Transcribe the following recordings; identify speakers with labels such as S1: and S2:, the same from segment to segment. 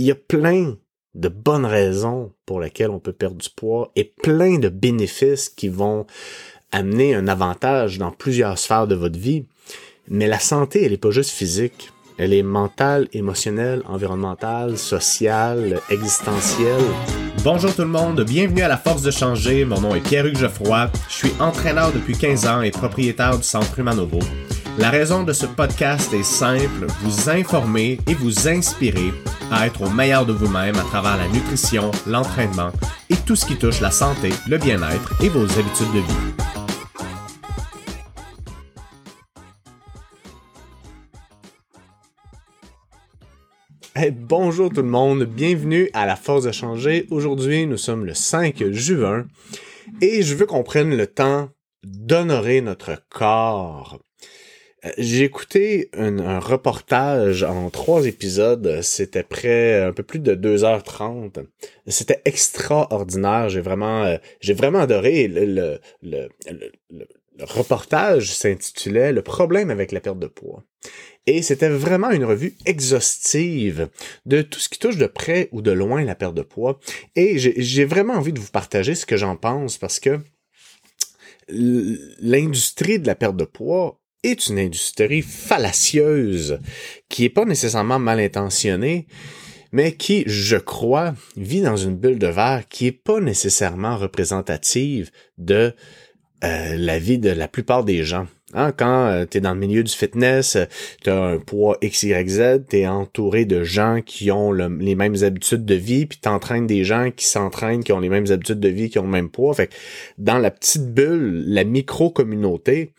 S1: il y a plein de bonnes raisons pour lesquelles on peut perdre du poids et plein de bénéfices qui vont amener un avantage dans plusieurs sphères de votre vie. Mais la santé, elle n'est pas juste physique. Elle est mentale, émotionnelle, environnementale, sociale, existentielle.
S2: Bonjour tout le monde, bienvenue à La Force de Changer. Mon nom est Pierre-Hugues Geoffroy. Je suis entraîneur depuis 15 ans et propriétaire du Centre Humanovo. La raison de ce podcast est simple, vous informer et vous inspirer à être au meilleur de vous-même à travers la nutrition, l'entraînement et tout ce qui touche la santé, le bien-être et vos habitudes de vie.
S1: bonjour tout le monde, bienvenue à la Force de changer. Aujourd'hui, nous sommes le 5 juin et je veux qu'on prenne le temps d'honorer notre corps. Euh, j'ai écouté un, reportage en trois épisodes. C'était près un peu plus de 2h30. C'était extraordinaire. J'ai vraiment, euh, j'ai vraiment adoré. Le, le, le, le reportage s'intitulait Le problème avec la perte de poids. Et c'était vraiment une revue exhaustive de tout ce qui touche de près ou de loin la perte de poids. Et j'ai vraiment envie de vous partager ce que j'en pense parce que l'industrie de la perte de poids est une industrie fallacieuse qui est pas nécessairement mal intentionnée, mais qui, je crois, vit dans une bulle de verre qui est pas nécessairement représentative de euh, la vie de la plupart des gens. Hein, quand euh, tu es dans le milieu du fitness, euh, tu as un poids XYZ, tu es entouré de gens qui ont les mêmes habitudes de vie, puis tu entraînes des gens qui s'entraînent, qui ont les mêmes habitudes de vie, qui ont le même poids. Fait que dans la petite bulle, la micro-communauté,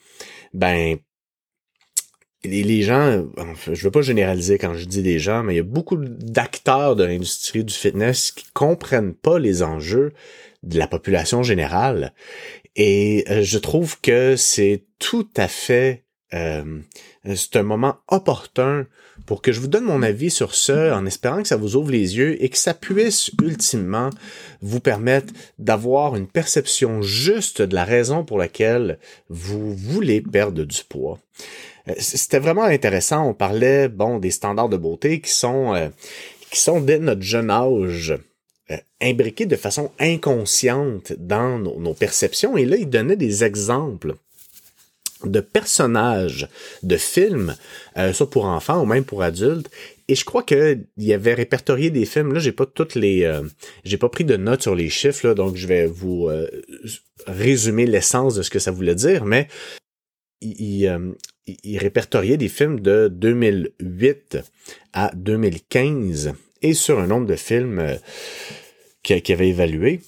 S1: ben les gens, je veux pas généraliser quand je dis des gens, mais il y a beaucoup d'acteurs de l'industrie du fitness qui comprennent pas les enjeux de la population générale. Et euh, je trouve que c'est tout à fait euh, c'est un moment opportun pour que je vous donne mon avis sur ce, en espérant que ça vous ouvre les yeux et que ça puisse ultimement vous permettre d'avoir une perception juste de la raison pour laquelle vous voulez perdre du poids. Euh, c'était vraiment intéressant. On parlait, bon, des standards de beauté qui sont, qui sont dès notre jeune âge euh, imbriqués de façon inconsciente dans nos, perceptions. Et là, il donnait des exemples de personnages de films, euh, soit pour enfants ou même pour adultes. Et je crois qu'il y avait répertorié des films. Là, j'ai pas toutes les, euh, j'ai pas pris de notes sur les chiffres, donc je vais vous résumer l'essence de ce que ça voulait dire. Mais il, il répertoriait des films de 2008 à 2015 et sur un nombre de films qui, avait évalué,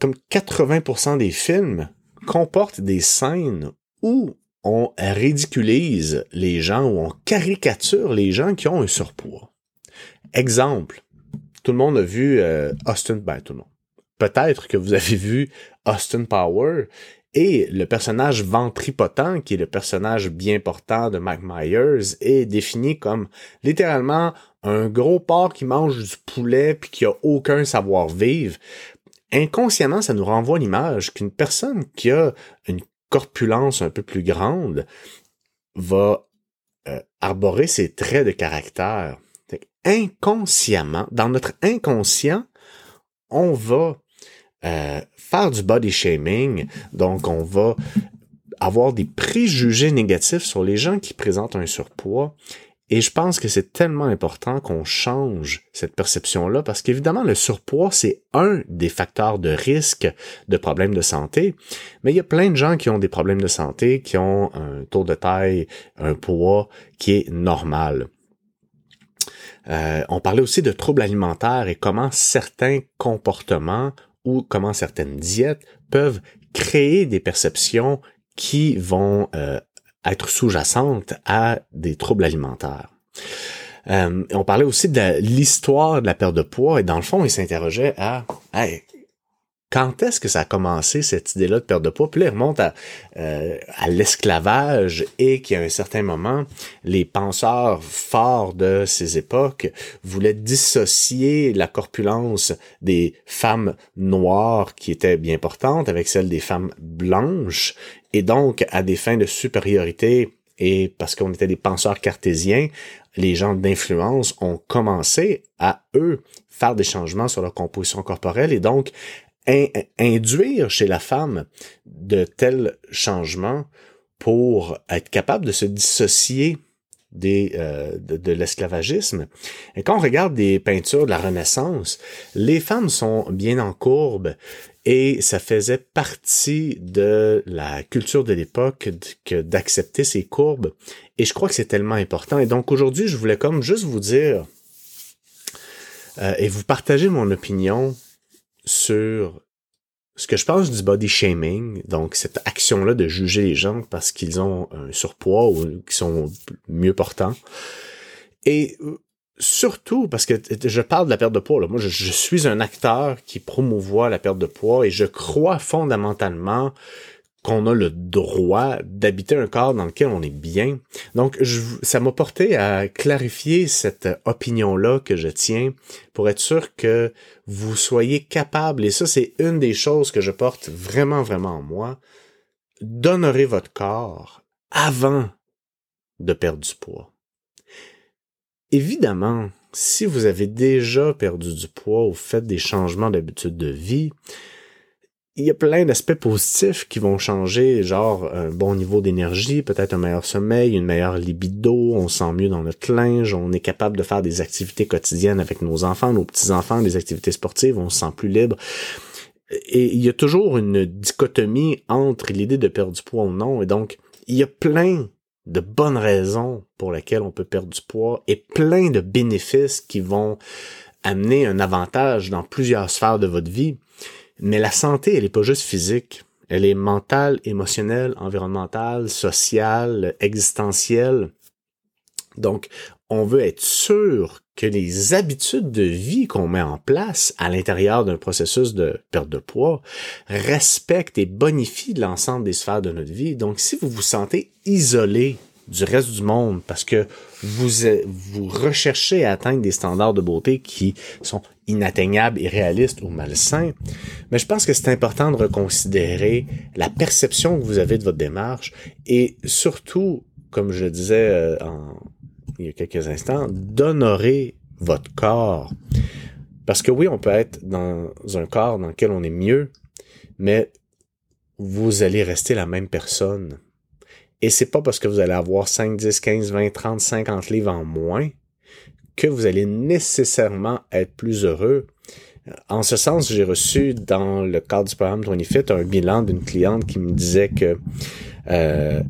S1: comme 80% des films comportent des scènes où on ridiculise les gens ou on caricature les gens qui ont un surpoids. Exemple, tout le monde a vu euh, Austin, ben tout. Peut-être que vous avez vu Austin Power et le personnage ventripotent, qui est le personnage bien portant de Mike Myers, est défini comme littéralement un gros porc qui mange du poulet puis qui a aucun savoir-vivre, inconsciemment, ça nous renvoie l'image qu'une personne qui a une corpulence un peu plus grande va euh, arborer ses traits de caractère. Inconsciemment, dans notre inconscient, on va euh, faire du body shaming, donc on va avoir des préjugés négatifs sur les gens qui présentent un surpoids et je pense que c'est tellement important qu'on change cette perception-là parce qu'évidemment, le surpoids, c'est un des facteurs de risque de problèmes de santé. Mais il y a plein de gens qui ont des problèmes de santé, qui ont un taux de taille, un poids qui est normal. Euh, on parlait aussi de troubles alimentaires et comment certains comportements ou comment certaines diètes peuvent créer des perceptions qui vont euh, être sous-jacente à des troubles alimentaires. Euh, on parlait aussi de l'histoire de la perte de poids et dans le fond, il s'interrogeait à quand est-ce que ça a commencé cette idée-là de perte de poids? Puis là, il remonte à, euh, à l'esclavage et qu'à un certain moment, les penseurs forts de ces époques voulaient dissocier la corpulence des femmes noires qui étaient bien portantes avec celle des femmes blanches et donc à des fins de supériorité et parce qu'on était des penseurs cartésiens, les gens d'influence ont commencé à, eux, faire des changements sur leur composition corporelle et donc induire chez la femme de tels changements pour être capable de se dissocier des, euh, de, l'esclavagisme. Et quand on regarde des peintures de la Renaissance, les femmes sont bien en courbe et ça faisait partie de la culture de l'époque que d'accepter ces courbes. Et je crois que c'est tellement important. Et donc aujourd'hui, je voulais comme juste vous dire euh, et vous partager mon opinion sur ce que je pense du body shaming, donc cette action-là de juger les gens parce qu'ils ont un surpoids ou qu'ils sont mieux portants. Et euh, surtout parce que je parle de la perte de poids. Moi, je, je, suis un acteur qui promouvoit la perte de poids et je crois fondamentalement qu'on a le droit d'habiter un corps dans lequel on est bien. Donc, ça m'a porté à clarifier cette opinion-là que je tiens pour être sûr que vous soyez capable, et ça c'est une des choses que je porte vraiment, vraiment en moi, d'honorer votre corps avant de perdre du poids. Évidemment, si vous avez déjà perdu du poids ou fait des changements d'habitude de vie, il y a plein d'aspects positifs qui vont changer, genre un bon niveau d'énergie, peut-être un meilleur sommeil, une meilleure libido, on sent mieux dans notre linge, on est capable de faire des activités quotidiennes avec nos enfants, nos petits-enfants, des activités sportives, on se sent plus libre. Et il y a toujours une dichotomie entre l'idée de perdre du poids ou non, et donc il y a plein de bonnes raisons pour lesquelles on peut perdre du poids et plein de bénéfices qui vont amener un avantage dans plusieurs sphères de votre vie. Mais la santé, elle n'est pas juste physique. Elle est mentale, émotionnelle, environnementale, sociale, existentielle. Donc, on veut être sûr que les habitudes de vie qu'on met en place à l'intérieur d'un processus de perte de poids respectent et bonifient l'ensemble des sphères de notre vie. Donc, si vous vous sentez isolé du reste du monde parce que vous, vous recherchez à atteindre des standards de beauté qui sont inatteignables, irréalistes ou malsains, mais je pense que c'est important de reconsidérer la perception que vous avez de votre démarche et surtout, comme je le disais euh, il y a quelques instants, d'honorer votre corps. Parce que oui, on peut être dans un corps dans lequel on est mieux, mais vous allez rester la même personne. Et c'est pas parce que vous allez avoir 5, 10, 15, 20, 30, 50 livres en moins que vous allez nécessairement être plus heureux. En ce sens, j'ai reçu dans le cadre du programme 20 un bilan d'une cliente qui me disait que euh,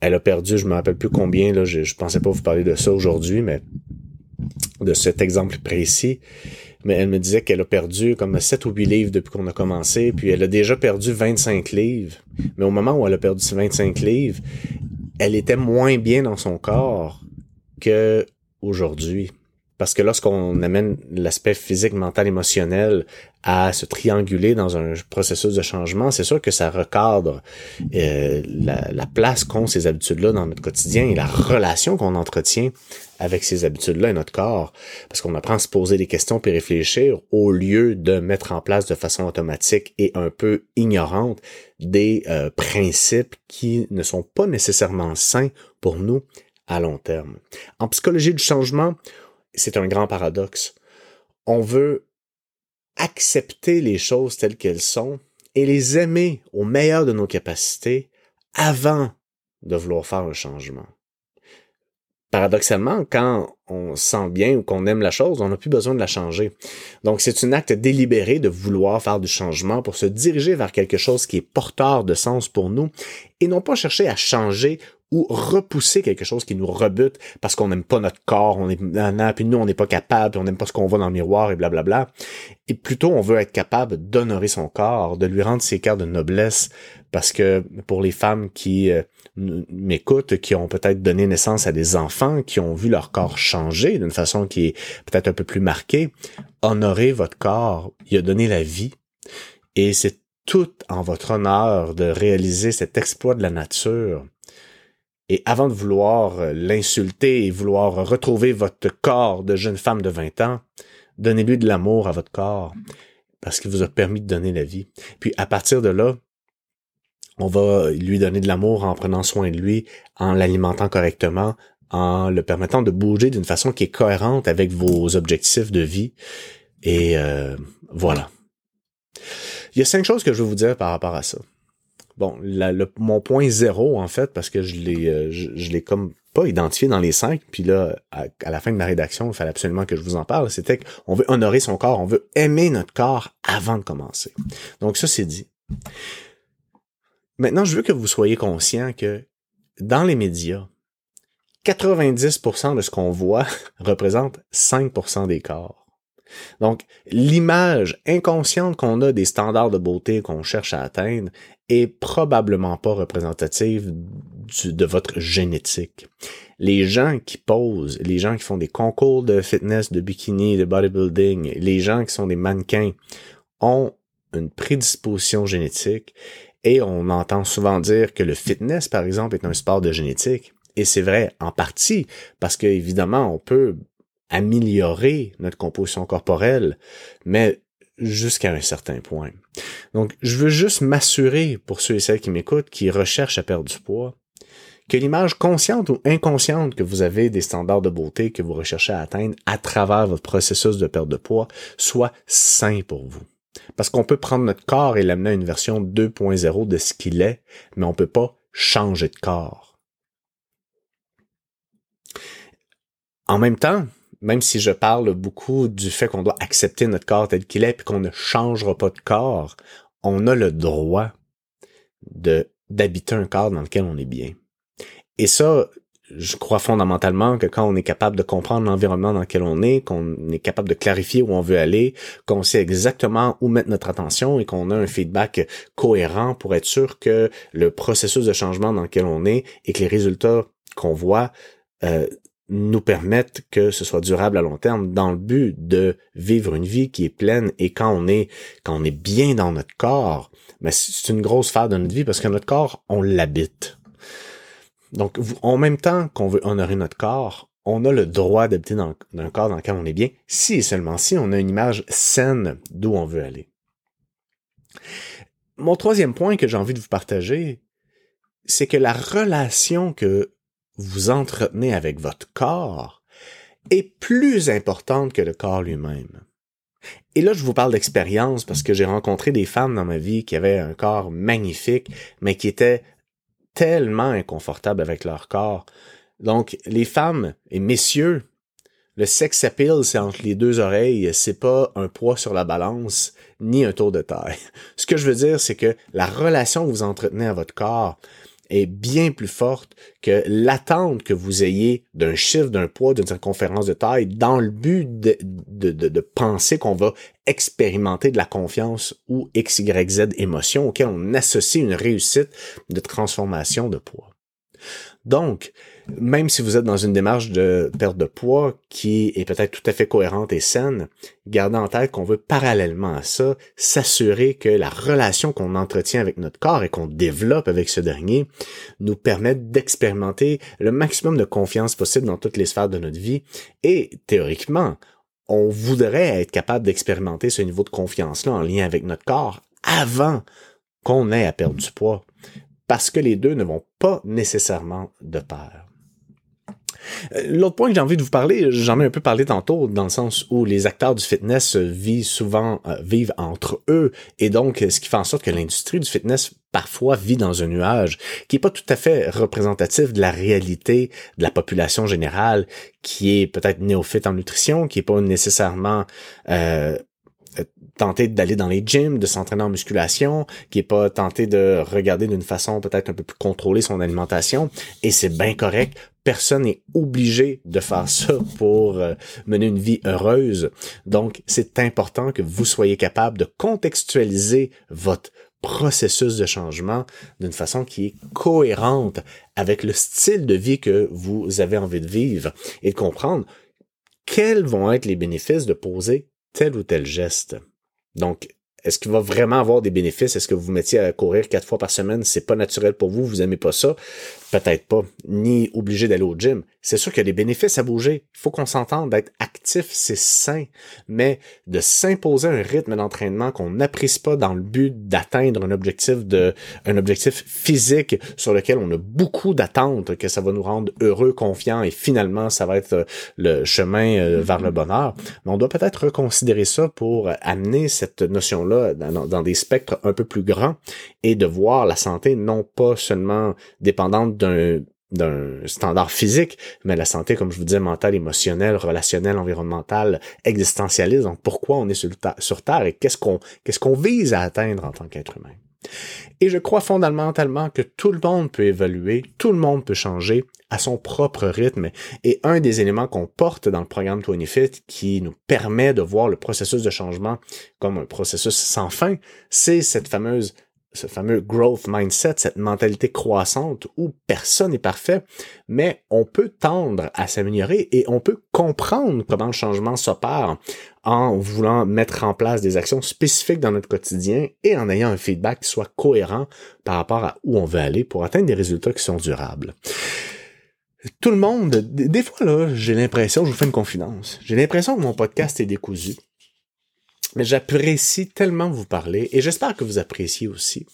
S1: elle a perdu, je me rappelle plus combien, là, je, je pensais pas vous parler de ça aujourd'hui, mais de cet exemple précis. Mais elle me disait qu'elle a perdu comme 7 ou 8 livres depuis qu'on a commencé, puis elle a déjà perdu 25 livres. Mais au moment où elle a perdu ces 25 livres, elle était moins bien dans son corps que aujourd'hui. Parce que lorsqu'on amène l'aspect physique, mental, émotionnel à se trianguler dans un processus de changement, c'est sûr que ça recadre euh, la, la, place qu'ont ces habitudes-là dans notre quotidien et la relation qu'on entretient avec ces habitudes-là et notre corps. Parce qu'on apprend à se poser des questions puis réfléchir au lieu de mettre en place de façon automatique et un peu ignorante des euh, principes qui ne sont pas nécessairement sains pour nous à long terme. En psychologie du changement, c'est un grand paradoxe. On veut accepter les choses telles qu'elles sont et les aimer au meilleur de nos capacités avant de vouloir faire un changement. Paradoxalement, quand on sent bien ou qu'on aime la chose, on n'a plus besoin de la changer. Donc, c'est un acte délibéré de vouloir faire du changement pour se diriger vers quelque chose qui est porteur de sens pour nous et non pas chercher à changer ou repousser quelque chose qui nous rebute parce qu'on n'aime pas notre corps, on est puis nous on n'est pas capable, puis on n'aime pas ce qu'on voit dans le miroir et blablabla. Et plutôt on veut être capable d'honorer son corps, de lui rendre ses cœurs de noblesse parce que pour les femmes qui euh, m'écoutent, qui ont peut-être donné naissance à des enfants, qui ont vu leur corps changer d'une façon qui est peut-être un peu plus marquée, honorer votre corps, il a donné la vie et c'est tout en votre honneur de réaliser cet exploit de la nature et avant de vouloir euh, l'insulter et vouloir retrouver votre corps de jeune femme de 20 ans, donnez-lui de l'amour à votre corps parce qu'il vous a permis de donner la vie. Puis à partir de là, On va lui donner de l'amour en prenant soin de lui, en l'alimentant correctement, en le permettant de bouger d'une façon qui est cohérente avec vos objectifs de vie. Et euh, voilà. Il y a cinq choses que je veux vous dire par rapport à ça. Bon, mon point zéro, en fait, parce que je l'ai, euh, je, l'ai comme pas identifié dans les cinq, puis là, à, la fin de ma rédaction, il fallait absolument que je vous en parle, c'était qu'on veut honorer son corps, on veut aimer notre corps avant de commencer. Donc ça, c'est dit. Maintenant, je veux que vous soyez conscient que dans les médias, 90% de ce qu'on voit représente 5% des corps. Donc, l'image inconsciente qu'on a des standards de beauté qu'on cherche à atteindre est probablement pas représentative de votre génétique. Les gens qui posent, les gens qui font des concours de fitness, de bikini, de bodybuilding, les gens qui sont des mannequins ont une prédisposition génétique et on entend souvent dire que le fitness, par exemple, est un sport de génétique. Et c'est vrai en partie, parce qu'évidemment, on peut améliorer notre composition corporelle, mais jusqu'à un certain point. Donc, je veux juste m'assurer, pour ceux et celles qui m'écoutent, qui recherchent à perdre du poids, que l'image consciente ou inconsciente que vous avez des standards de beauté que vous recherchez à atteindre à travers votre processus de perte de poids soit sain pour vous. Parce qu'on peut prendre notre corps et l'amener à une version 2.0 de ce qu'il est, mais on peut pas changer de corps. En même temps, même si je parle beaucoup du fait qu'on doit accepter notre corps tel qu'il est et qu'on ne changera pas de corps, on a le droit de d'habiter un corps dans lequel on est bien. Et ça, je crois fondamentalement que quand on est capable de comprendre l'environnement dans lequel on est, qu'on est capable de clarifier où on veut aller, qu'on sait exactement où mettre notre attention et qu'on a un feedback cohérent pour être sûr que le processus de changement dans lequel on est et que les résultats qu'on voit euh, nous permettent que ce soit durable à long terme dans le but de vivre une vie qui est pleine et quand on est quand on est bien dans notre corps, mais c'est une grosse phase de notre vie parce que notre corps, on l'habite. Donc en même temps qu'on veut honorer notre corps, on a le droit d'habiter dans, un corps dans lequel on est bien, si et seulement si on a une image saine d'où on veut aller. Mon troisième point que j'ai envie de vous partager, c'est que la relation que vous entretenez avec votre corps est plus importante que le corps lui-même. Et là, je vous parle d'expérience parce que j'ai rencontré des femmes dans ma vie qui avaient un corps magnifique, mais qui étaient tellement inconfortables avec leur corps. Donc, les femmes et messieurs, le sex appeal, c'est entre les deux oreilles, c'est pas un poids sur la balance, ni un tour de taille. Ce que je veux dire, c'est que la relation que vous entretenez à votre corps, est bien plus forte que l'attente que vous ayez d'un chiffre, d'un poids, d'une circonférence de taille dans le but de, penser qu'on va expérimenter de la confiance ou X, Y, Z émotion auquel on associe une réussite de transformation de poids. Donc, même si vous êtes dans une démarche de perte de poids qui est peut-être tout à fait cohérente et saine, gardez en tête qu'on veut parallèlement à ça s'assurer que la relation qu'on entretient avec notre corps et qu'on développe avec ce dernier nous permette d'expérimenter le maximum de confiance possible dans toutes les sphères de notre vie. Et théoriquement, on voudrait être capable d'expérimenter ce niveau de confiance-là en lien avec notre corps avant qu'on ait à perdre du poids parce que les deux ne vont pas nécessairement de pair. Euh, l'autre point que j'ai envie de vous parler, j'en ai un peu parlé tantôt, dans le sens où les acteurs du fitness vivent souvent euh, vivent entre eux, et donc ce qui fait en sorte que l'industrie du fitness parfois vit dans un nuage qui est pas tout à fait représentatif de la réalité de la population générale, qui est peut-être néophyte en nutrition, qui est pas nécessairement euh, tenté d'aller dans les gyms, de s'entraîner en musculation, qui est pas tenté de regarder d'une façon peut-être un peu plus contrôlée son alimentation, et c'est bien correct. Personne n'est obligé de faire ça pour euh, mener une vie heureuse. Donc, c'est important que vous soyez capable de contextualiser votre processus de changement d'une façon qui est cohérente avec le style de vie que vous avez envie de vivre et de comprendre quels vont être les bénéfices de poser tel ou tel geste. Donc, est-ce qu'il va vraiment avoir des bénéfices? Est-ce que vous vous mettiez à courir quatre fois par semaine? C'est pas naturel pour vous, vous aimez pas ça? Peut-être pas. Ni obligé d'aller au gym. C'est sûr qu'il y a des bénéfices à bouger. Il faut qu'on s'entende d'être actif, c'est sain. Mais de s'imposer un rythme d'entraînement qu'on n'apprécie pas dans le but d'atteindre un objectif de, un objectif physique sur lequel on a beaucoup d'attentes, que ça va nous rendre heureux, confiants et finalement ça va être euh, le chemin euh, vers le bonheur. Mais on doit peut-être reconsidérer ça pour amener cette notion-là dans, dans des spectres un peu plus grands et de voir la santé non pas seulement dépendante d'un standard physique, mais la santé, comme je vous disais, mentale, émotionnelle, relationnelle, environnementale, existentialiste. Donc, pourquoi on est sur, sur Terre et qu'est-ce qu'on qu'est-ce qu'on vise à atteindre en tant qu'être humain? Et je crois fondamentalement que tout le monde peut évoluer, tout le monde peut changer à son propre rythme. Et un des éléments qu'on porte dans le programme 25 qui nous permet de voir le processus de changement comme un processus sans fin, c'est cette fameuse ce fameux growth mindset, cette mentalité croissante où personne n'est parfait, mais on peut tendre à s'améliorer et on peut comprendre comment le changement s'opère en voulant mettre en place des actions spécifiques dans notre quotidien et en ayant un feedback qui soit cohérent par rapport à où on veut aller pour atteindre des résultats qui sont durables. Tout le monde, des fois là, j'ai l'impression, je vous fais une confidence, j'ai l'impression que mon podcast est décousu. Mais j'apprécie tellement vous parler et j'espère que vous appréciez aussi.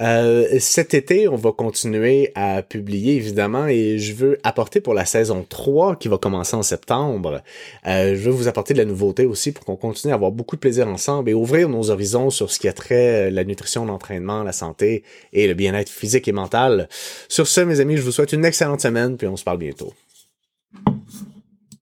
S1: Euh, cet été, on va continuer à publier évidemment et je veux apporter pour la saison 3 qui va commencer en septembre, euh, je veux vous apporter de la nouveauté aussi pour qu'on continue à avoir beaucoup de plaisir ensemble et ouvrir nos horizons sur ce qui a trait la nutrition, l'entraînement, la santé et le bien-être physique et mental. Sur ce, mes amis, je vous souhaite une excellente semaine puis on se parle bientôt.